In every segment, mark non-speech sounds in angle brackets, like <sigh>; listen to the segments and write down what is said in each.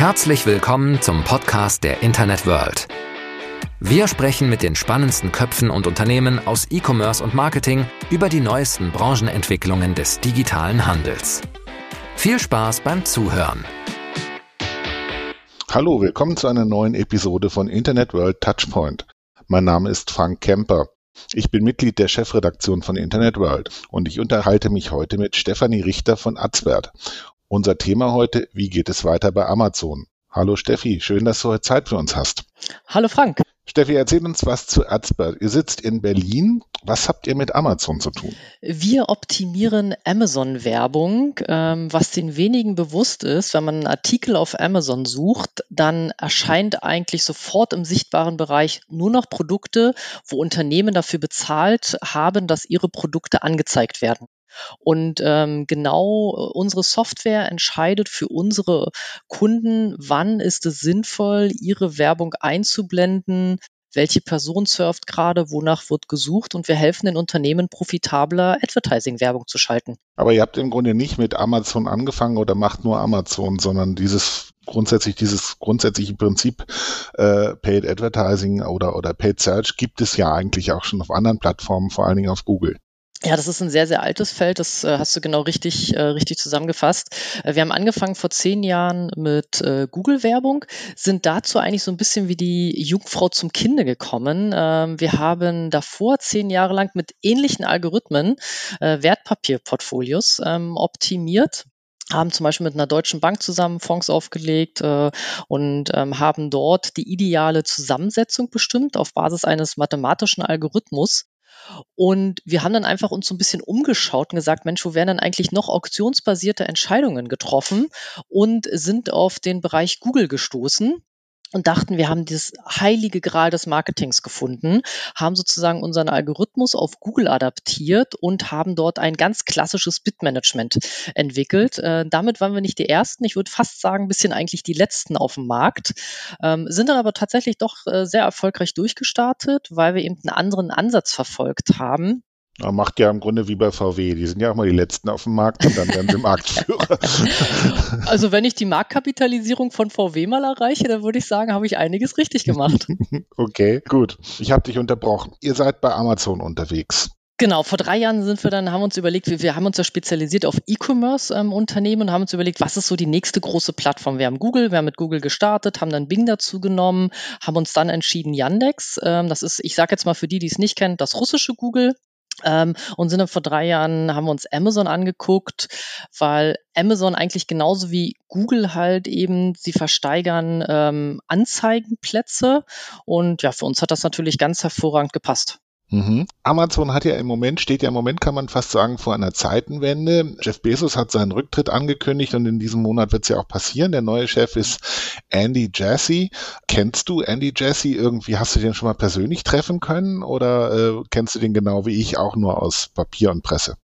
Herzlich willkommen zum Podcast der Internet World. Wir sprechen mit den spannendsten Köpfen und Unternehmen aus E-Commerce und Marketing über die neuesten Branchenentwicklungen des digitalen Handels. Viel Spaß beim Zuhören. Hallo, willkommen zu einer neuen Episode von Internet World Touchpoint. Mein Name ist Frank Kemper. Ich bin Mitglied der Chefredaktion von Internet World und ich unterhalte mich heute mit Stefanie Richter von Atzwert. Unser Thema heute, wie geht es weiter bei Amazon? Hallo Steffi, schön, dass du heute Zeit für uns hast. Hallo Frank. Steffi, erzähl uns was zu Atzberg. Ihr sitzt in Berlin. Was habt ihr mit Amazon zu tun? Wir optimieren Amazon-Werbung. Ähm, was den wenigen bewusst ist, wenn man einen Artikel auf Amazon sucht, dann erscheint eigentlich sofort im sichtbaren Bereich nur noch Produkte, wo Unternehmen dafür bezahlt haben, dass ihre Produkte angezeigt werden. Und ähm, genau unsere Software entscheidet für unsere Kunden, wann ist es sinnvoll, ihre Werbung einzublenden, welche Person surft gerade, wonach wird gesucht und wir helfen den Unternehmen profitabler Advertising-Werbung zu schalten. Aber ihr habt im Grunde nicht mit Amazon angefangen oder macht nur Amazon, sondern dieses grundsätzlich dieses grundsätzliche Prinzip äh, Paid Advertising oder oder Paid Search gibt es ja eigentlich auch schon auf anderen Plattformen, vor allen Dingen auf Google. Ja, das ist ein sehr, sehr altes Feld. Das äh, hast du genau richtig, äh, richtig zusammengefasst. Äh, wir haben angefangen vor zehn Jahren mit äh, Google-Werbung, sind dazu eigentlich so ein bisschen wie die Jungfrau zum Kinde gekommen. Ähm, wir haben davor zehn Jahre lang mit ähnlichen Algorithmen äh, Wertpapierportfolios ähm, optimiert haben zum Beispiel mit einer deutschen Bank zusammen Fonds aufgelegt äh, und ähm, haben dort die ideale Zusammensetzung bestimmt auf Basis eines mathematischen Algorithmus. Und wir haben dann einfach uns so ein bisschen umgeschaut und gesagt, Mensch, wo werden dann eigentlich noch auktionsbasierte Entscheidungen getroffen? Und sind auf den Bereich Google gestoßen und dachten, wir haben dieses heilige Gral des Marketings gefunden, haben sozusagen unseren Algorithmus auf Google adaptiert und haben dort ein ganz klassisches Bitmanagement entwickelt. Äh, damit waren wir nicht die Ersten, ich würde fast sagen, ein bisschen eigentlich die Letzten auf dem Markt, ähm, sind dann aber tatsächlich doch äh, sehr erfolgreich durchgestartet, weil wir eben einen anderen Ansatz verfolgt haben ja, macht ja im Grunde wie bei VW. Die sind ja auch mal die Letzten auf dem Markt und dann werden sie <laughs> Marktführer. Also wenn ich die Marktkapitalisierung von VW mal erreiche, dann würde ich sagen, habe ich einiges richtig gemacht. <laughs> okay, gut. Ich habe dich unterbrochen. Ihr seid bei Amazon unterwegs. Genau, vor drei Jahren sind wir dann, haben uns überlegt, wir, wir haben uns ja spezialisiert auf E-Commerce-Unternehmen ähm, und haben uns überlegt, was ist so die nächste große Plattform? Wir haben Google, wir haben mit Google gestartet, haben dann Bing dazu genommen, haben uns dann entschieden Yandex. Ähm, das ist, ich sage jetzt mal für die, die es nicht kennen, das russische Google. Ähm, und sind dann vor drei Jahren, haben wir uns Amazon angeguckt, weil Amazon eigentlich genauso wie Google halt eben, sie versteigern ähm, Anzeigenplätze. Und ja, für uns hat das natürlich ganz hervorragend gepasst. Mhm. Amazon hat ja im Moment, steht ja im Moment, kann man fast sagen, vor einer Zeitenwende. Jeff Bezos hat seinen Rücktritt angekündigt und in diesem Monat wird es ja auch passieren. Der neue Chef ist Andy Jassy. Kennst du Andy Jassy irgendwie? Hast du den schon mal persönlich treffen können oder äh, kennst du den genau wie ich auch nur aus Papier und Presse?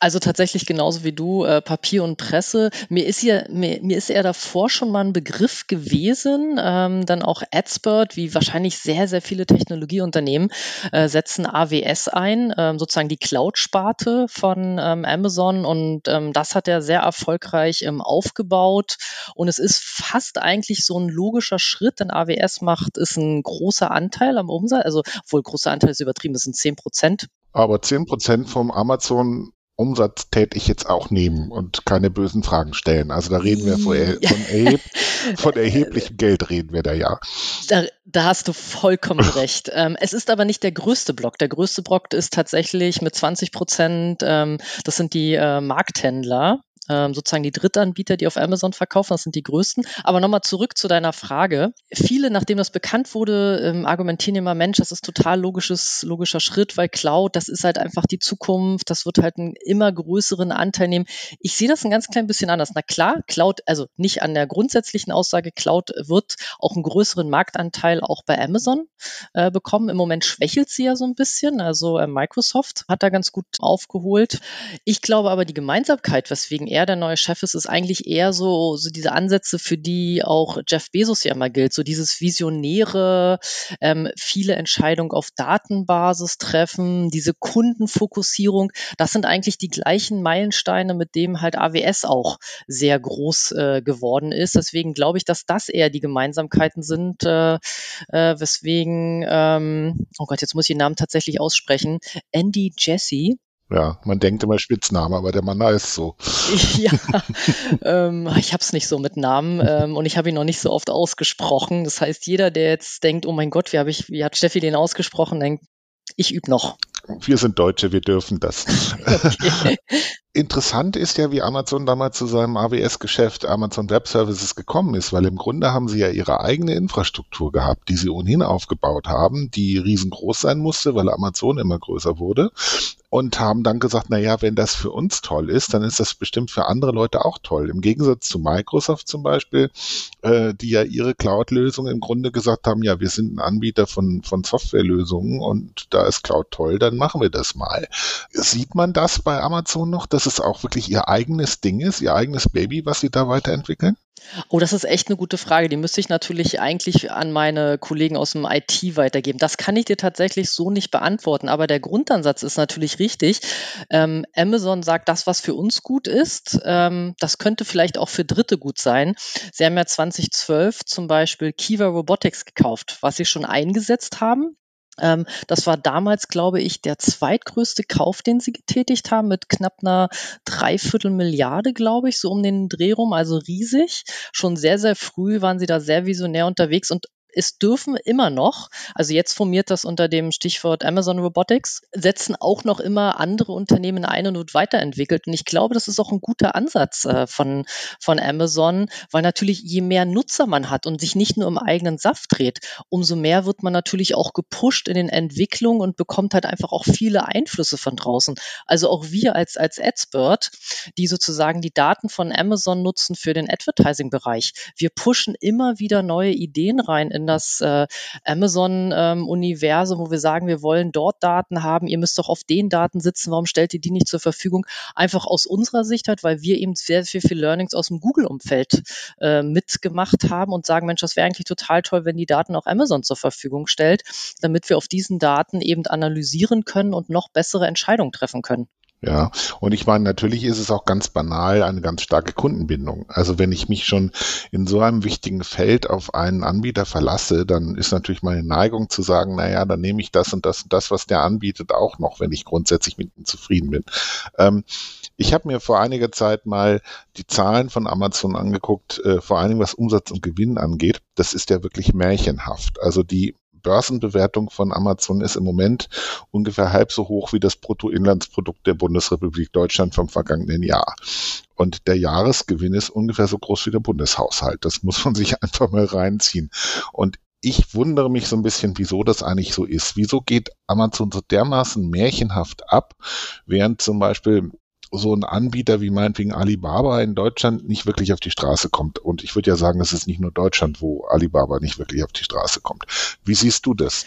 Also tatsächlich genauso wie du, äh, Papier und Presse. Mir ist ja, mir, mir ist er davor schon mal ein Begriff gewesen. Ähm, dann auch Adspert, wie wahrscheinlich sehr, sehr viele Technologieunternehmen äh, setzen AWS ein, ähm, sozusagen die Cloud-Sparte von ähm, Amazon. Und ähm, das hat er sehr erfolgreich ähm, aufgebaut. Und es ist fast eigentlich so ein logischer Schritt, denn AWS macht, ist ein großer Anteil am Umsatz. Also, obwohl großer Anteil ist übertrieben, das sind 10 Prozent. Aber 10 Prozent vom Amazon Umsatz täte ich jetzt auch nehmen und keine bösen Fragen stellen. Also da reden wir von, von, erheb von <laughs> erheblichem Geld reden wir da ja. Da, da hast du vollkommen <laughs> recht. Ähm, es ist aber nicht der größte Block. Der größte Block ist tatsächlich mit 20 Prozent, ähm, das sind die äh, Markthändler ähm, sozusagen die Drittanbieter, die auf Amazon verkaufen, das sind die größten. Aber nochmal zurück zu deiner Frage. Viele, nachdem das bekannt wurde, ähm, argumentieren immer, Mensch, das ist total logisches, logischer Schritt, weil Cloud, das ist halt einfach die Zukunft, das wird halt einen immer größeren Anteil nehmen. Ich sehe das ein ganz klein bisschen anders. Na klar, Cloud, also nicht an der grundsätzlichen Aussage, Cloud wird auch einen größeren Marktanteil auch bei Amazon äh, bekommen. Im Moment schwächelt sie ja so ein bisschen. Also äh, Microsoft hat da ganz gut aufgeholt. Ich glaube aber, die Gemeinsamkeit, weswegen er er der neue Chef ist, ist eigentlich eher so, so diese Ansätze, für die auch Jeff Bezos ja immer gilt. So dieses visionäre, ähm, viele Entscheidungen auf Datenbasis treffen, diese Kundenfokussierung. Das sind eigentlich die gleichen Meilensteine, mit dem halt AWS auch sehr groß äh, geworden ist. Deswegen glaube ich, dass das eher die Gemeinsamkeiten sind, äh, äh, weswegen, ähm, oh Gott, jetzt muss ich den Namen tatsächlich aussprechen, Andy Jesse, ja, man denkt immer Spitzname, aber der Mann heißt so. <laughs> ja, <laughs> ähm, ich habe es nicht so mit Namen ähm, und ich habe ihn noch nicht so oft ausgesprochen. Das heißt, jeder, der jetzt denkt, oh mein Gott, wie, hab ich, wie hat Steffi den ausgesprochen, denkt, ich übe noch. Wir sind Deutsche, wir dürfen das. <laughs> Okay. Interessant ist ja, wie Amazon damals zu seinem AWS-Geschäft Amazon Web Services gekommen ist, weil im Grunde haben sie ja ihre eigene Infrastruktur gehabt, die sie ohnehin aufgebaut haben, die riesengroß sein musste, weil Amazon immer größer wurde und haben dann gesagt, na ja, wenn das für uns toll ist, dann ist das bestimmt für andere Leute auch toll. Im Gegensatz zu Microsoft zum Beispiel, äh, die ja ihre Cloud-Lösung im Grunde gesagt haben, ja, wir sind ein Anbieter von, von Softwarelösungen und da ist Cloud toll, dann machen wir das mal. Sieht man das bei Amazon noch, dass es auch wirklich ihr eigenes Ding ist, ihr eigenes Baby, was sie da weiterentwickeln? Oh, das ist echt eine gute Frage. Die müsste ich natürlich eigentlich an meine Kollegen aus dem IT weitergeben. Das kann ich dir tatsächlich so nicht beantworten, aber der Grundansatz ist natürlich richtig. Ähm, Amazon sagt, das, was für uns gut ist, ähm, das könnte vielleicht auch für Dritte gut sein. Sie haben ja 2012 zum Beispiel Kiva Robotics gekauft, was sie schon eingesetzt haben. Ähm, das war damals, glaube ich, der zweitgrößte Kauf, den sie getätigt haben, mit knapp einer Dreiviertel Milliarde, glaube ich, so um den Dreh rum, also riesig. Schon sehr, sehr früh waren sie da sehr visionär unterwegs und es dürfen immer noch, also jetzt formiert das unter dem Stichwort Amazon Robotics, setzen auch noch immer andere Unternehmen ein und wird weiterentwickelt. Und ich glaube, das ist auch ein guter Ansatz äh, von, von Amazon, weil natürlich je mehr Nutzer man hat und sich nicht nur im eigenen Saft dreht, umso mehr wird man natürlich auch gepusht in den Entwicklungen und bekommt halt einfach auch viele Einflüsse von draußen. Also auch wir als, als Adspert, die sozusagen die Daten von Amazon nutzen für den Advertising-Bereich. Wir pushen immer wieder neue Ideen rein in das äh, Amazon-Universum, ähm, wo wir sagen, wir wollen dort Daten haben, ihr müsst doch auf den Daten sitzen, warum stellt ihr die nicht zur Verfügung? Einfach aus unserer Sicht halt, weil wir eben sehr, sehr viel Learnings aus dem Google-Umfeld äh, mitgemacht haben und sagen, Mensch, das wäre eigentlich total toll, wenn die Daten auch Amazon zur Verfügung stellt, damit wir auf diesen Daten eben analysieren können und noch bessere Entscheidungen treffen können. Ja, und ich meine, natürlich ist es auch ganz banal eine ganz starke Kundenbindung. Also wenn ich mich schon in so einem wichtigen Feld auf einen Anbieter verlasse, dann ist natürlich meine Neigung zu sagen, naja, dann nehme ich das und das und das, was der anbietet, auch noch, wenn ich grundsätzlich mit ihm zufrieden bin. Ähm, ich habe mir vor einiger Zeit mal die Zahlen von Amazon angeguckt, äh, vor allen Dingen was Umsatz und Gewinn angeht. Das ist ja wirklich märchenhaft. Also die Börsenbewertung von Amazon ist im Moment ungefähr halb so hoch wie das Bruttoinlandsprodukt der Bundesrepublik Deutschland vom vergangenen Jahr. Und der Jahresgewinn ist ungefähr so groß wie der Bundeshaushalt. Das muss man sich <laughs> einfach mal reinziehen. Und ich wundere mich so ein bisschen, wieso das eigentlich so ist. Wieso geht Amazon so dermaßen märchenhaft ab, während zum Beispiel so ein Anbieter wie meinetwegen Alibaba in Deutschland nicht wirklich auf die Straße kommt. Und ich würde ja sagen, es ist nicht nur Deutschland, wo Alibaba nicht wirklich auf die Straße kommt. Wie siehst du das?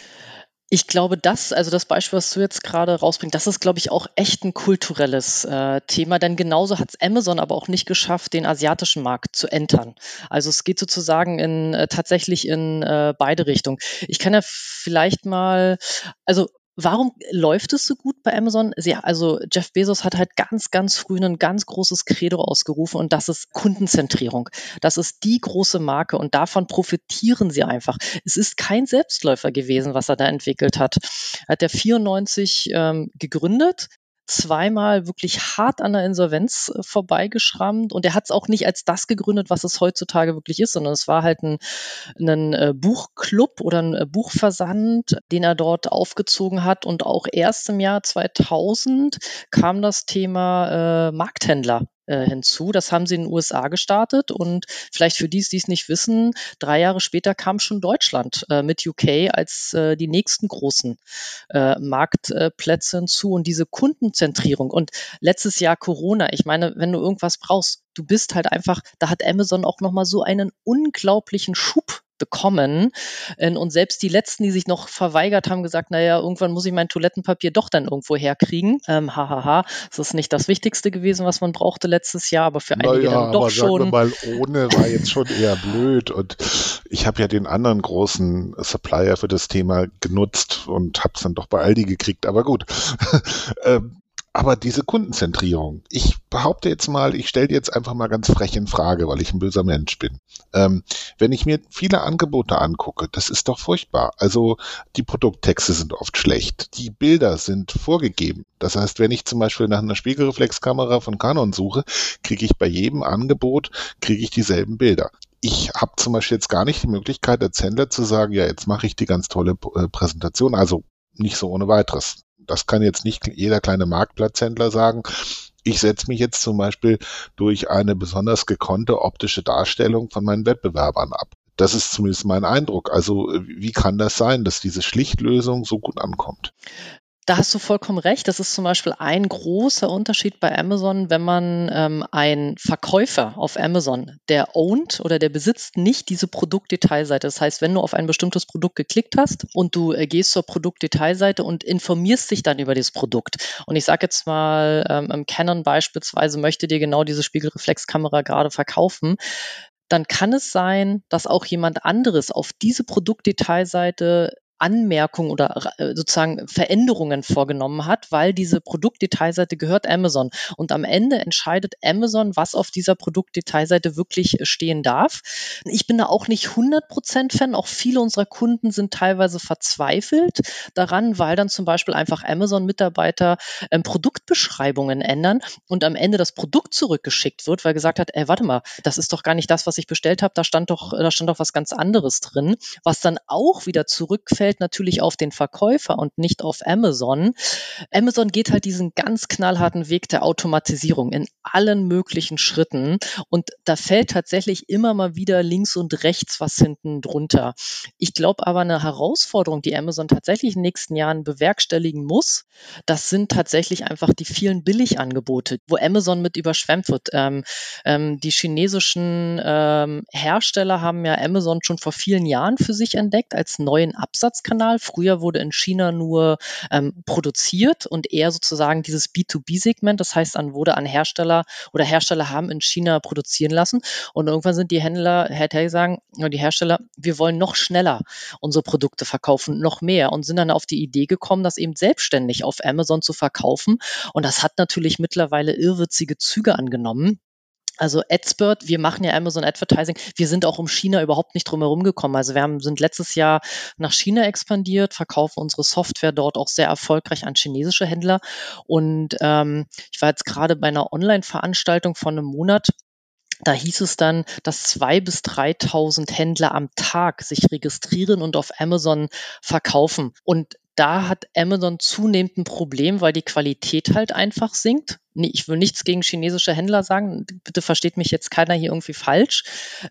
Ich glaube, das, also das Beispiel, was du jetzt gerade rausbringst, das ist, glaube ich, auch echt ein kulturelles äh, Thema, denn genauso hat es Amazon aber auch nicht geschafft, den asiatischen Markt zu entern. Also es geht sozusagen in äh, tatsächlich in äh, beide Richtungen. Ich kann ja vielleicht mal, also Warum läuft es so gut bei Amazon? Sie, also Jeff Bezos hat halt ganz, ganz früh ein ganz großes Credo ausgerufen und das ist Kundenzentrierung. Das ist die große Marke und davon profitieren sie einfach. Es ist kein Selbstläufer gewesen, was er da entwickelt hat. Er hat er 94 ähm, gegründet, zweimal wirklich hart an der Insolvenz äh, vorbeigeschrammt. Und er hat es auch nicht als das gegründet, was es heutzutage wirklich ist, sondern es war halt ein, ein äh, Buchclub oder ein äh, Buchversand, den er dort aufgezogen hat. Und auch erst im Jahr 2000 kam das Thema äh, Markthändler äh, hinzu. Das haben sie in den USA gestartet und vielleicht für die, die es nicht wissen, drei Jahre später kam schon Deutschland äh, mit UK als äh, die nächsten großen äh, Marktplätze hinzu und diese Kundenzentrierung und letztes Jahr Corona. Ich meine, wenn du irgendwas brauchst, du bist halt einfach, da hat Amazon auch nochmal so einen unglaublichen Schub bekommen. Und selbst die letzten, die sich noch verweigert haben, gesagt, naja, irgendwann muss ich mein Toilettenpapier doch dann irgendwo herkriegen. Ähm, hahaha, das ist nicht das Wichtigste gewesen, was man brauchte letztes Jahr, aber für einige naja, dann doch aber schon. Mal, ohne war jetzt schon eher blöd. Und ich habe ja den anderen großen Supplier für das Thema genutzt und habe es dann doch bei Aldi gekriegt. Aber gut. <laughs> ähm, aber diese Kundenzentrierung, ich behaupte jetzt mal, ich stelle jetzt einfach mal ganz frech in Frage, weil ich ein böser Mensch bin. Ähm, wenn ich mir viele Angebote angucke, das ist doch furchtbar. Also die Produkttexte sind oft schlecht, die Bilder sind vorgegeben. Das heißt, wenn ich zum Beispiel nach einer Spiegelreflexkamera von Canon suche, kriege ich bei jedem Angebot kriege ich dieselben Bilder ich habe zum Beispiel jetzt gar nicht die Möglichkeit als Händler zu sagen, ja, jetzt mache ich die ganz tolle äh, Präsentation. Also nicht so ohne weiteres das kann jetzt nicht jeder kleine Marktplatzhändler sagen. Ich setze mich jetzt zum Beispiel durch eine besonders gekonnte optische Darstellung von meinen Wettbewerbern ab. Das ist zumindest mein Eindruck. Also wie kann das sein, dass diese Schlichtlösung so gut ankommt? Da hast du vollkommen recht. Das ist zum Beispiel ein großer Unterschied bei Amazon, wenn man ähm, ein Verkäufer auf Amazon, der ownt oder der besitzt nicht diese Produktdetailseite. Das heißt, wenn du auf ein bestimmtes Produkt geklickt hast und du äh, gehst zur Produktdetailseite und informierst dich dann über dieses Produkt. Und ich sage jetzt mal, ähm, Canon beispielsweise möchte dir genau diese Spiegelreflexkamera gerade verkaufen, dann kann es sein, dass auch jemand anderes auf diese Produktdetailseite Anmerkungen oder äh, sozusagen Veränderungen vorgenommen hat, weil diese Produktdetailseite gehört Amazon. Und am Ende entscheidet Amazon, was auf dieser Produktdetailseite wirklich stehen darf. Ich bin da auch nicht 100% Fan. Auch viele unserer Kunden sind teilweise verzweifelt daran, weil dann zum Beispiel einfach Amazon-Mitarbeiter ähm, Produktbeschreibungen ändern und am Ende das Produkt zurückgeschickt wird, weil gesagt hat, ey, warte mal, das ist doch gar nicht das, was ich bestellt habe. Da stand doch, da stand doch was ganz anderes drin, was dann auch wieder zurückfällt fällt natürlich auf den Verkäufer und nicht auf Amazon. Amazon geht halt diesen ganz knallharten Weg der Automatisierung in allen möglichen Schritten und da fällt tatsächlich immer mal wieder links und rechts was hinten drunter. Ich glaube aber eine Herausforderung, die Amazon tatsächlich in den nächsten Jahren bewerkstelligen muss, das sind tatsächlich einfach die vielen Billigangebote, wo Amazon mit überschwemmt wird. Ähm, ähm, die chinesischen ähm, Hersteller haben ja Amazon schon vor vielen Jahren für sich entdeckt als neuen Absatz Vertriebskanal. Früher wurde in China nur ähm, produziert und eher sozusagen dieses B2B-Segment, das heißt, an wurde an Hersteller oder Hersteller haben in China produzieren lassen und irgendwann sind die Händler, ich sagen, die Hersteller, wir wollen noch schneller unsere Produkte verkaufen, noch mehr und sind dann auf die Idee gekommen, das eben selbstständig auf Amazon zu verkaufen und das hat natürlich mittlerweile irrwitzige Züge angenommen. Also AdSpurt, wir machen ja Amazon Advertising. Wir sind auch um China überhaupt nicht drum herum gekommen. Also wir haben, sind letztes Jahr nach China expandiert, verkaufen unsere Software dort auch sehr erfolgreich an chinesische Händler. Und ähm, ich war jetzt gerade bei einer Online-Veranstaltung von einem Monat da hieß es dann, dass zwei bis 3.000 Händler am Tag sich registrieren und auf Amazon verkaufen. Und da hat Amazon zunehmend ein Problem, weil die Qualität halt einfach sinkt nee, ich will nichts gegen chinesische Händler sagen, bitte versteht mich jetzt keiner hier irgendwie falsch,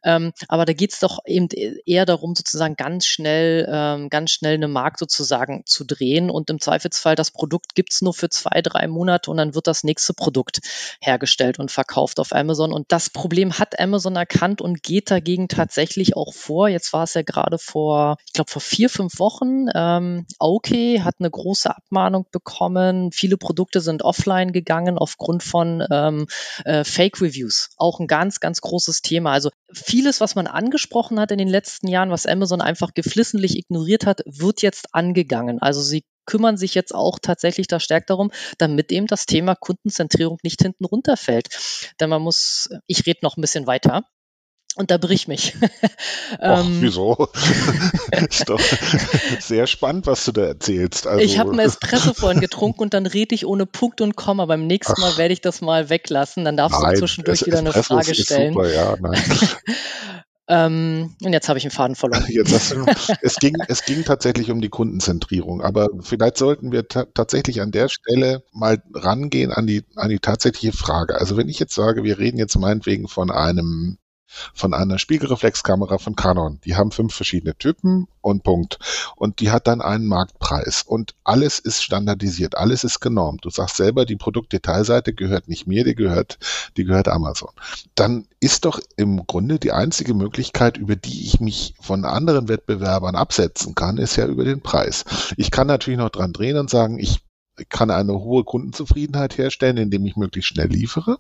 ähm, aber da geht es doch eben eher darum, sozusagen ganz schnell, ähm, ganz schnell eine Markt sozusagen zu drehen. Und im Zweifelsfall das Produkt gibt's nur für zwei, drei Monate und dann wird das nächste Produkt hergestellt und verkauft auf Amazon. Und das Problem hat Amazon erkannt und geht dagegen tatsächlich auch vor. Jetzt war es ja gerade vor, ich glaube vor vier, fünf Wochen, ähm, okay, hat eine große Abmahnung bekommen, viele Produkte sind offline gegangen, auf aufgrund von ähm, äh, Fake Reviews. Auch ein ganz, ganz großes Thema. Also vieles, was man angesprochen hat in den letzten Jahren, was Amazon einfach geflissentlich ignoriert hat, wird jetzt angegangen. Also sie kümmern sich jetzt auch tatsächlich da stärkt darum, damit eben das Thema Kundenzentrierung nicht hinten runterfällt. Denn man muss, ich rede noch ein bisschen weiter, unterbrich mich. <laughs> Ach, ähm, wieso? <laughs> ist doch <laughs> sehr spannend, was du da erzählst. Also, ich habe einen Espresso vorhin getrunken und dann rede ich ohne Punkt und Komma. Beim nächsten Ach, Mal werde ich das mal weglassen. Dann darfst nein, du zwischendurch wieder eine Frage stellen. Super, ja, nein. Ähm, und jetzt habe ich einen Faden verloren. Jetzt du, es, ging, es ging tatsächlich um die Kundenzentrierung, aber vielleicht sollten wir tatsächlich an der Stelle mal rangehen an die, an die tatsächliche Frage. Also wenn ich jetzt sage, wir reden jetzt meinetwegen von einem von einer Spiegelreflexkamera von Canon. Die haben fünf verschiedene Typen und Punkt. Und die hat dann einen Marktpreis. Und alles ist standardisiert, alles ist genormt. Du sagst selber, die Produktdetailseite gehört nicht mir, die gehört, die gehört Amazon. Dann ist doch im Grunde die einzige Möglichkeit, über die ich mich von anderen Wettbewerbern absetzen kann, ist ja über den Preis. Ich kann natürlich noch dran drehen und sagen, ich kann eine hohe Kundenzufriedenheit herstellen, indem ich möglichst schnell liefere.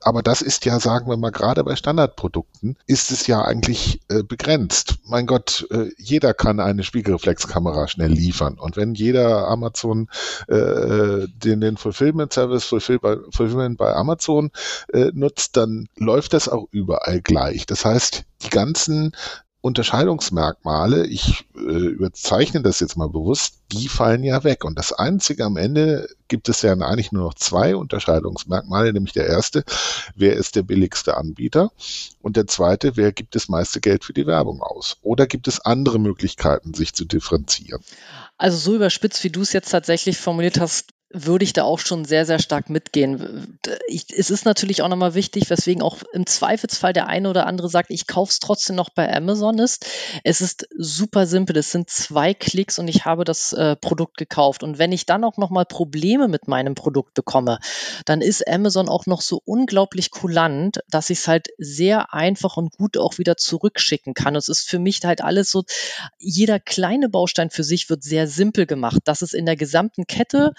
Aber das ist ja, sagen wir mal, gerade bei Standardprodukten ist es ja eigentlich äh, begrenzt. Mein Gott, äh, jeder kann eine Spiegelreflexkamera schnell liefern. Und wenn jeder Amazon äh, den, den Fulfillment Service Fulfill bei, Fulfillment bei Amazon äh, nutzt, dann läuft das auch überall gleich. Das heißt, die ganzen Unterscheidungsmerkmale, ich äh, überzeichne das jetzt mal bewusst, die fallen ja weg. Und das Einzige am Ende gibt es ja eigentlich nur noch zwei Unterscheidungsmerkmale, nämlich der erste, wer ist der billigste Anbieter? Und der zweite, wer gibt das meiste Geld für die Werbung aus? Oder gibt es andere Möglichkeiten, sich zu differenzieren? Also so überspitzt, wie du es jetzt tatsächlich formuliert hast, würde ich da auch schon sehr, sehr stark mitgehen. Ich, es ist natürlich auch nochmal wichtig, weswegen auch im Zweifelsfall der eine oder andere sagt, ich kaufe es trotzdem noch bei Amazon ist. Es ist super simpel. Es sind zwei Klicks und ich habe das äh, Produkt gekauft. Und wenn ich dann auch nochmal Probleme mit meinem Produkt bekomme, dann ist Amazon auch noch so unglaublich kulant, dass ich es halt sehr einfach und gut auch wieder zurückschicken kann. Es ist für mich halt alles so, jeder kleine Baustein für sich wird sehr simpel gemacht. Das ist in der gesamten Kette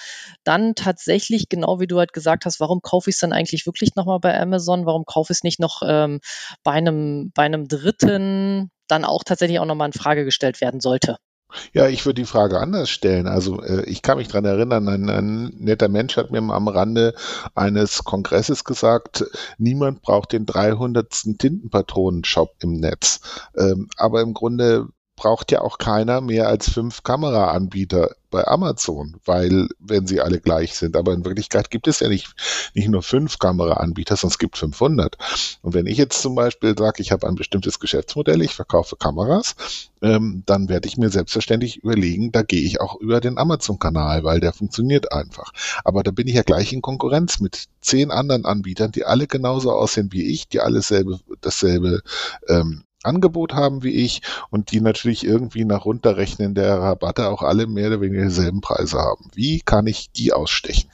dann tatsächlich, genau wie du halt gesagt hast, warum kaufe ich es dann eigentlich wirklich nochmal bei Amazon? Warum kaufe ich es nicht noch ähm, bei, einem, bei einem Dritten, dann auch tatsächlich auch nochmal in Frage gestellt werden sollte? Ja, ich würde die Frage anders stellen. Also äh, ich kann mich dran erinnern, ein, ein, netter Mensch hat mir am Rande eines Kongresses gesagt, niemand braucht den 300. Tintenpatronenshop im Netz. Ähm, aber im Grunde braucht ja auch keiner mehr als fünf Kameraanbieter bei Amazon, weil wenn sie alle gleich sind, aber in Wirklichkeit gibt es ja nicht, nicht nur fünf Kameraanbieter, es gibt 500. Und wenn ich jetzt zum Beispiel sage, ich habe ein bestimmtes Geschäftsmodell, ich verkaufe Kameras, ähm, dann werde ich mir selbstverständlich überlegen, da gehe ich auch über den Amazon-Kanal, weil der funktioniert einfach. Aber da bin ich ja gleich in Konkurrenz mit zehn anderen Anbietern, die alle genauso aussehen wie ich, die alle selbe, dasselbe ähm, Angebot haben wie ich und die natürlich irgendwie nach Runterrechnen der Rabatte auch alle mehr oder weniger dieselben Preise haben. Wie kann ich die ausstechen?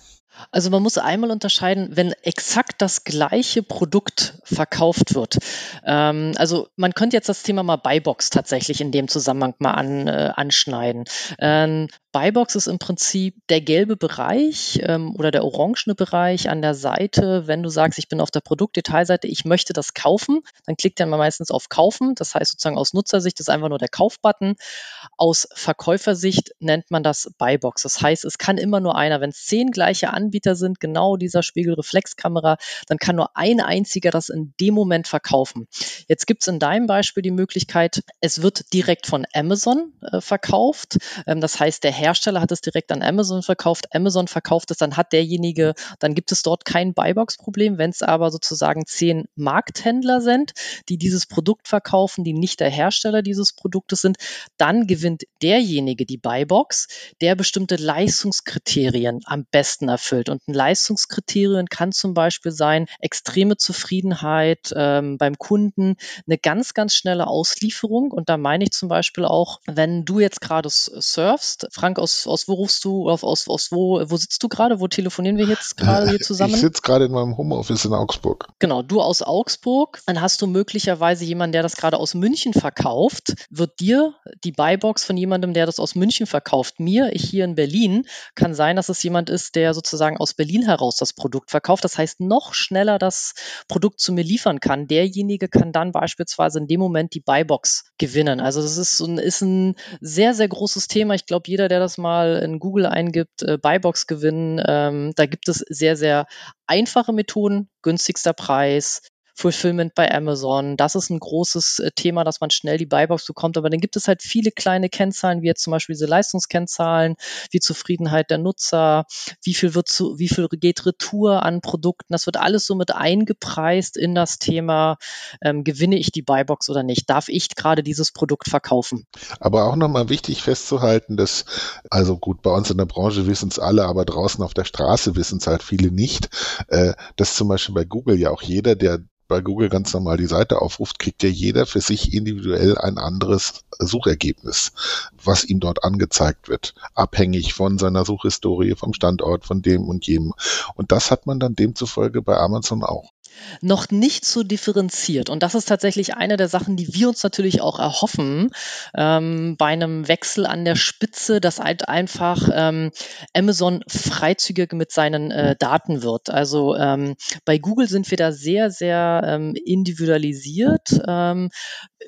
Also man muss einmal unterscheiden, wenn exakt das gleiche Produkt verkauft wird. Ähm, also man könnte jetzt das Thema mal Buybox tatsächlich in dem Zusammenhang mal an, äh, anschneiden. Ähm, Buybox ist im Prinzip der gelbe Bereich ähm, oder der orangene Bereich an der Seite. Wenn du sagst, ich bin auf der Produktdetailseite, ich möchte das kaufen, dann klickt er meistens auf Kaufen. Das heißt sozusagen aus Nutzersicht ist einfach nur der Kaufbutton. Aus Verkäufersicht nennt man das Buybox. Das heißt, es kann immer nur einer, wenn es zehn gleiche Anbieter sind, genau dieser Spiegelreflexkamera, dann kann nur ein einziger das in dem Moment verkaufen. Jetzt gibt es in deinem Beispiel die Möglichkeit, es wird direkt von Amazon äh, verkauft. Ähm, das heißt, der Hersteller hat es direkt an Amazon verkauft, Amazon verkauft es, dann hat derjenige, dann gibt es dort kein Buybox-Problem. Wenn es aber sozusagen zehn Markthändler sind, die dieses Produkt verkaufen, die nicht der Hersteller dieses Produktes sind, dann gewinnt derjenige die Buybox, der bestimmte Leistungskriterien am besten erfüllt. Und ein Leistungskriterien kann zum Beispiel sein, extreme Zufriedenheit ähm, beim Kunden, eine ganz, ganz schnelle Auslieferung. Und da meine ich zum Beispiel auch, wenn du jetzt gerade surfst, Frank Frank, aus, aus wo rufst du, aus, aus, aus wo, wo sitzt du gerade? Wo telefonieren wir jetzt gerade hier <laughs> zusammen? Ich sitze gerade in meinem Homeoffice in Augsburg. Genau, du aus Augsburg. Dann hast du möglicherweise jemanden, der das gerade aus München verkauft. Wird dir die Buybox von jemandem, der das aus München verkauft, mir, ich hier in Berlin, kann sein, dass es jemand ist, der sozusagen aus Berlin heraus das Produkt verkauft. Das heißt, noch schneller das Produkt zu mir liefern kann. Derjenige kann dann beispielsweise in dem Moment die Buybox gewinnen. Also das ist, ein, ist ein sehr, sehr großes Thema. Ich glaube, jeder, der das mal in Google eingibt, äh, Buybox gewinnen, ähm, da gibt es sehr, sehr einfache Methoden, günstigster Preis, Fulfillment bei Amazon. Das ist ein großes äh, Thema, dass man schnell die Buybox bekommt. Aber dann gibt es halt viele kleine Kennzahlen, wie jetzt zum Beispiel diese Leistungskennzahlen, wie Zufriedenheit der Nutzer, wie viel wird zu, wie viel geht Retour an Produkten. Das wird alles so mit eingepreist in das Thema, ähm, gewinne ich die Buybox oder nicht? Darf ich gerade dieses Produkt verkaufen? Aber auch nochmal wichtig festzuhalten, dass, also gut, bei uns in der Branche wissen es alle, aber draußen auf der Straße wissen es halt viele nicht, äh, dass zum Beispiel bei Google ja auch jeder, der bei Google ganz normal die Seite aufruft, kriegt ja jeder für sich individuell ein anderes Suchergebnis, was ihm dort angezeigt wird, abhängig von seiner Suchhistorie, vom Standort, von dem und jenem. Und das hat man dann demzufolge bei Amazon auch noch nicht so differenziert. Und das ist tatsächlich eine der Sachen, die wir uns natürlich auch erhoffen ähm, bei einem Wechsel an der Spitze, dass halt einfach ähm, Amazon freizügig mit seinen äh, Daten wird. Also ähm, bei Google sind wir da sehr, sehr ähm, individualisiert.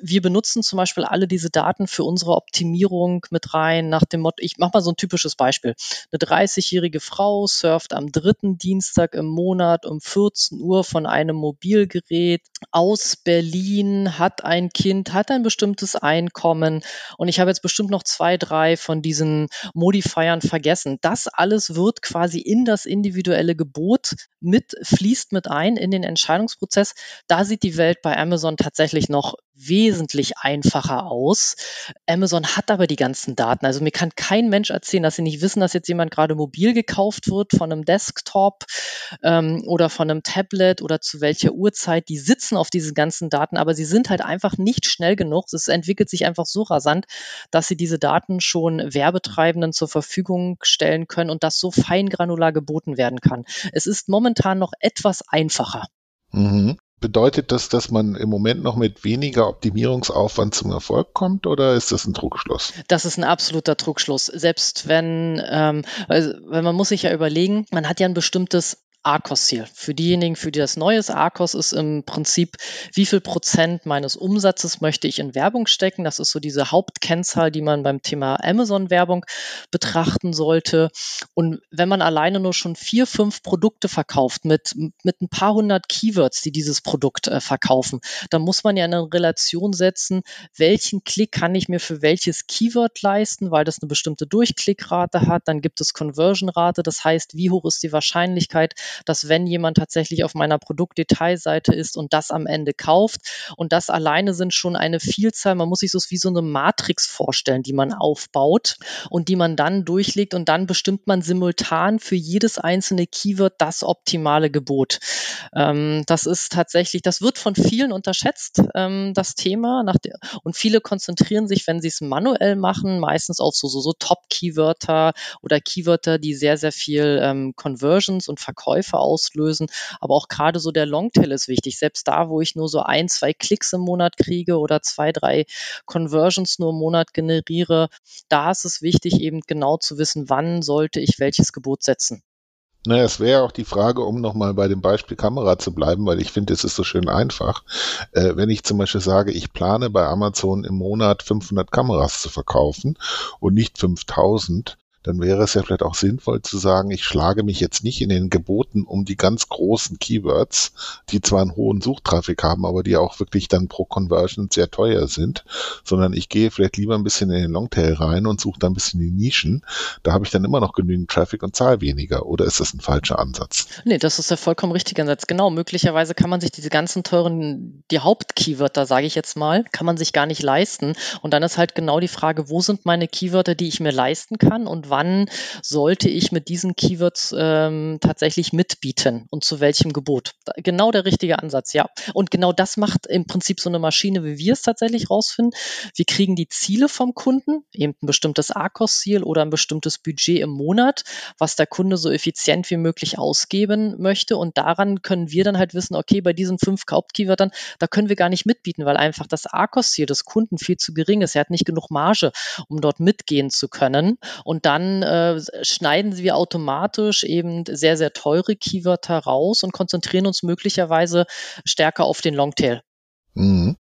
Wir benutzen zum Beispiel alle diese Daten für unsere Optimierung mit rein, nach dem Motto, ich mache mal so ein typisches Beispiel. Eine 30-jährige Frau surft am dritten Dienstag im Monat um 14 Uhr von einem Mobilgerät aus Berlin, hat ein Kind, hat ein bestimmtes Einkommen und ich habe jetzt bestimmt noch zwei, drei von diesen Modifiern vergessen. Das alles wird quasi in das individuelle Gebot mit, fließt mit ein in den Entscheidungsprozess. Da sieht die Welt bei Amazon tatsächlich noch wesentlich einfacher aus. Amazon hat aber die ganzen Daten. Also mir kann kein Mensch erzählen, dass sie nicht wissen, dass jetzt jemand gerade mobil gekauft wird von einem Desktop ähm, oder von einem Tablet oder zu welcher Uhrzeit. Die sitzen auf diesen ganzen Daten, aber sie sind halt einfach nicht schnell genug. Es entwickelt sich einfach so rasant, dass sie diese Daten schon Werbetreibenden zur Verfügung stellen können und das so feingranular geboten werden kann. Es ist momentan noch etwas einfacher. Mhm. Bedeutet das, dass man im Moment noch mit weniger Optimierungsaufwand zum Erfolg kommt oder ist das ein Trugschluss? Das ist ein absoluter Trugschluss. Selbst wenn, ähm, also, weil man muss sich ja überlegen, man hat ja ein bestimmtes ARCOS-Ziel. Für diejenigen, für die das neu ist, ARCOS ist im Prinzip, wie viel Prozent meines Umsatzes möchte ich in Werbung stecken. Das ist so diese Hauptkennzahl, die man beim Thema Amazon-Werbung betrachten sollte. Und wenn man alleine nur schon vier, fünf Produkte verkauft mit, mit ein paar hundert Keywords, die dieses Produkt äh, verkaufen, dann muss man ja eine Relation setzen, welchen Klick kann ich mir für welches Keyword leisten, weil das eine bestimmte Durchklickrate hat. Dann gibt es Conversion-Rate. Das heißt, wie hoch ist die Wahrscheinlichkeit, dass wenn jemand tatsächlich auf meiner Produktdetailseite ist und das am Ende kauft und das alleine sind schon eine Vielzahl, man muss sich so wie so eine Matrix vorstellen, die man aufbaut und die man dann durchlegt und dann bestimmt man simultan für jedes einzelne Keyword das optimale Gebot. Ähm, das ist tatsächlich, das wird von vielen unterschätzt, ähm, das Thema. und viele konzentrieren sich, wenn sie es manuell machen, meistens auf so, so, so Top-Keywörter oder Keywörter, die sehr, sehr viel ähm, Conversions und Verkäufe Käufe auslösen. Aber auch gerade so der Longtail ist wichtig. Selbst da, wo ich nur so ein, zwei Klicks im Monat kriege oder zwei, drei Conversions nur im Monat generiere, da ist es wichtig, eben genau zu wissen, wann sollte ich welches Gebot setzen. Naja, es wäre auch die Frage, um nochmal bei dem Beispiel Kamera zu bleiben, weil ich finde, es ist so schön einfach. Äh, wenn ich zum Beispiel sage, ich plane bei Amazon im Monat 500 Kameras zu verkaufen und nicht 5000, dann wäre es ja vielleicht auch sinnvoll zu sagen, ich schlage mich jetzt nicht in den Geboten um die ganz großen Keywords, die zwar einen hohen Suchtraffic haben, aber die auch wirklich dann pro Conversion sehr teuer sind, sondern ich gehe vielleicht lieber ein bisschen in den Longtail rein und suche da ein bisschen die Nischen. Da habe ich dann immer noch genügend Traffic und zahle weniger. Oder ist das ein falscher Ansatz? Nee, das ist der vollkommen richtige Ansatz. Genau, möglicherweise kann man sich diese ganzen teuren, die Hauptkeywörter, sage ich jetzt mal, kann man sich gar nicht leisten. Und dann ist halt genau die Frage, wo sind meine Keywörter, die ich mir leisten kann und wann sollte ich mit diesen Keywords ähm, tatsächlich mitbieten und zu welchem Gebot. Genau der richtige Ansatz, ja. Und genau das macht im Prinzip so eine Maschine, wie wir es tatsächlich rausfinden. Wir kriegen die Ziele vom Kunden, eben ein bestimmtes ARCOS-Ziel oder ein bestimmtes Budget im Monat, was der Kunde so effizient wie möglich ausgeben möchte. Und daran können wir dann halt wissen, okay, bei diesen fünf Hauptkeywörtern, da können wir gar nicht mitbieten, weil einfach das ARCOS-Ziel des Kunden viel zu gering ist. Er hat nicht genug Marge, um dort mitgehen zu können. Und dann dann äh, schneiden wir automatisch eben sehr, sehr teure Keywörter raus und konzentrieren uns möglicherweise stärker auf den Longtail. Mhm.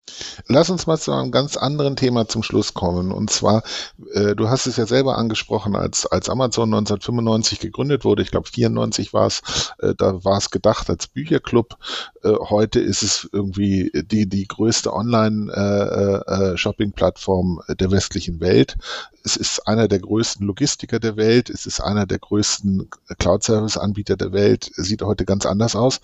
Lass uns mal zu einem ganz anderen Thema zum Schluss kommen. Und zwar, äh, du hast es ja selber angesprochen, als, als Amazon 1995 gegründet wurde, ich glaube 94 war es, äh, da war es gedacht als Bücherclub. Äh, heute ist es irgendwie die, die größte Online-Shopping-Plattform äh, äh, der westlichen Welt. Es ist einer der größten Logistiker der Welt. Es ist einer der größten Cloud-Service-Anbieter der Welt. Sieht heute ganz anders aus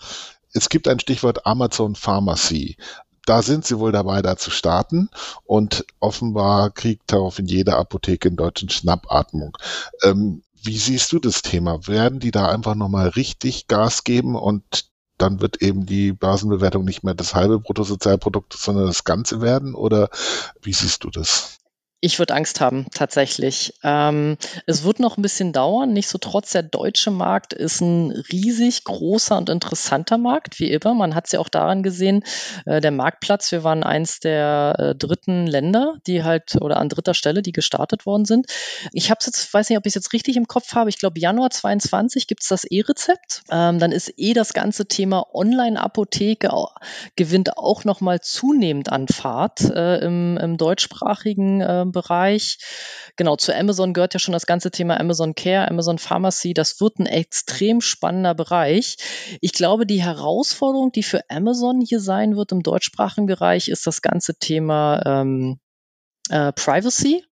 es gibt ein Stichwort Amazon Pharmacy da sind sie wohl dabei, da zu starten. Und offenbar kriegt daraufhin jede Apotheke in Deutschland Schnappatmung. Ähm, wie siehst du das Thema? Werden die da einfach nochmal richtig Gas geben und dann wird eben die Börsenbewertung nicht mehr das halbe Bruttosozialprodukt, sondern das Ganze werden? Oder wie siehst du das? Ich würde Angst haben, tatsächlich. Ähm, es wird noch ein bisschen dauern. Nichtsdestotrotz, der deutsche Markt ist ein riesig großer und interessanter Markt, wie immer. Man hat es ja auch daran gesehen, äh, der Marktplatz, wir waren eins der äh, dritten Länder, die halt, oder an dritter Stelle, die gestartet worden sind. Ich habe jetzt, weiß nicht, ob ich es jetzt richtig im Kopf habe. Ich glaube, Januar 22 gibt es das E-Rezept. Ähm, dann ist eh das ganze Thema Online-Apotheke gewinnt auch nochmal zunehmend an Fahrt äh, im, im deutschsprachigen äh, Bereich. Genau, zu Amazon gehört ja schon das ganze Thema Amazon Care, Amazon Pharmacy. Das wird ein extrem spannender Bereich. Ich glaube, die Herausforderung, die für Amazon hier sein wird im deutschsprachigen Bereich, ist das ganze Thema ähm, äh, Privacy.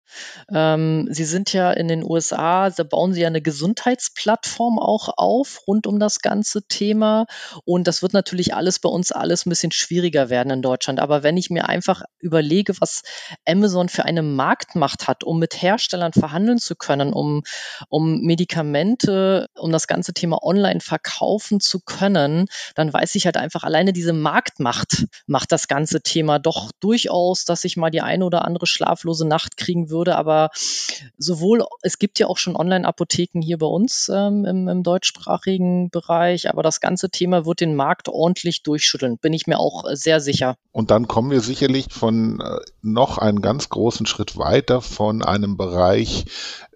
Ähm, Sie sind ja in den USA, da bauen Sie ja eine Gesundheitsplattform auch auf rund um das ganze Thema. Und das wird natürlich alles bei uns alles ein bisschen schwieriger werden in Deutschland. Aber wenn ich mir einfach überlege, was Amazon für eine Marktmacht hat, um mit Herstellern verhandeln zu können, um, um Medikamente, um das ganze Thema online verkaufen zu können, dann weiß ich halt einfach, alleine diese Marktmacht macht das ganze Thema doch durchaus, dass ich mal die eine oder andere schlaflose Nacht kriegen würde würde. Aber sowohl, es gibt ja auch schon Online-Apotheken hier bei uns ähm, im, im deutschsprachigen Bereich, aber das ganze Thema wird den Markt ordentlich durchschütteln, bin ich mir auch sehr sicher. Und dann kommen wir sicherlich von äh, noch einen ganz großen Schritt weiter von einem Bereich,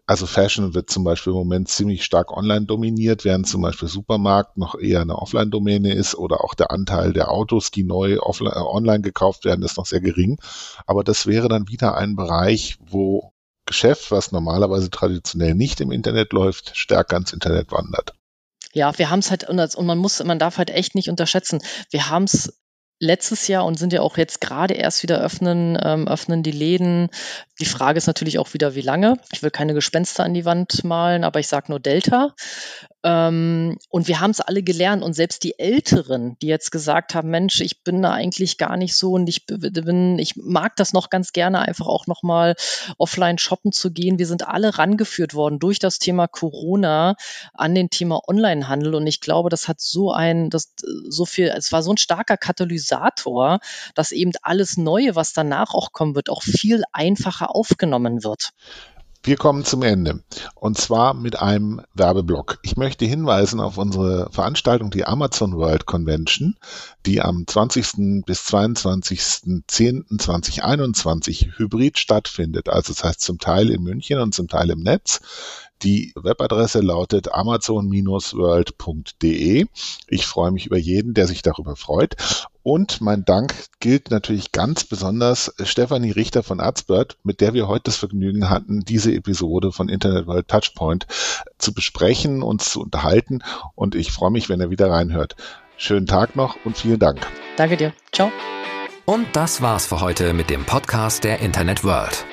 also Fashion wird zum Beispiel im Moment ziemlich stark online dominiert, während zum Beispiel Supermarkt noch eher eine Offline-Domäne ist oder auch der Anteil der Autos, die neu offline, äh, online gekauft werden, ist noch sehr gering. Aber das wäre dann wieder ein Bereich, wo Geschäft, was normalerweise traditionell nicht im Internet läuft, stärker ins Internet wandert. Ja, wir haben es halt, und man muss, man darf halt echt nicht unterschätzen. Wir haben es letztes Jahr und sind ja auch jetzt gerade erst wieder öffnen, ähm, öffnen die Läden. Die Frage ist natürlich auch wieder, wie lange. Ich will keine Gespenster an die Wand malen, aber ich sage nur Delta. Ähm, und wir haben es alle gelernt und selbst die Älteren, die jetzt gesagt haben, Mensch, ich bin da eigentlich gar nicht so und ich bin, ich mag das noch ganz gerne, einfach auch nochmal offline shoppen zu gehen. Wir sind alle rangeführt worden durch das Thema Corona an den Thema Onlinehandel und ich glaube, das hat so ein, das so viel, es war so ein starker Katalysator, dass eben alles Neue, was danach auch kommen wird, auch viel einfacher aufgenommen wird. Wir kommen zum Ende. Und zwar mit einem Werbeblock. Ich möchte hinweisen auf unsere Veranstaltung, die Amazon World Convention, die am 20. bis 22.10.2021 hybrid stattfindet. Also das heißt zum Teil in München und zum Teil im Netz. Die Webadresse lautet amazon-world.de. Ich freue mich über jeden, der sich darüber freut. Und mein Dank gilt natürlich ganz besonders Stefanie Richter von Arzbert, mit der wir heute das Vergnügen hatten, diese Episode von Internet World Touchpoint zu besprechen und zu unterhalten. Und ich freue mich, wenn er wieder reinhört. Schönen Tag noch und vielen Dank. Danke dir. Ciao. Und das war's für heute mit dem Podcast der Internet World.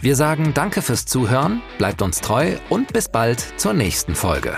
Wir sagen Danke fürs Zuhören, bleibt uns treu und bis bald zur nächsten Folge.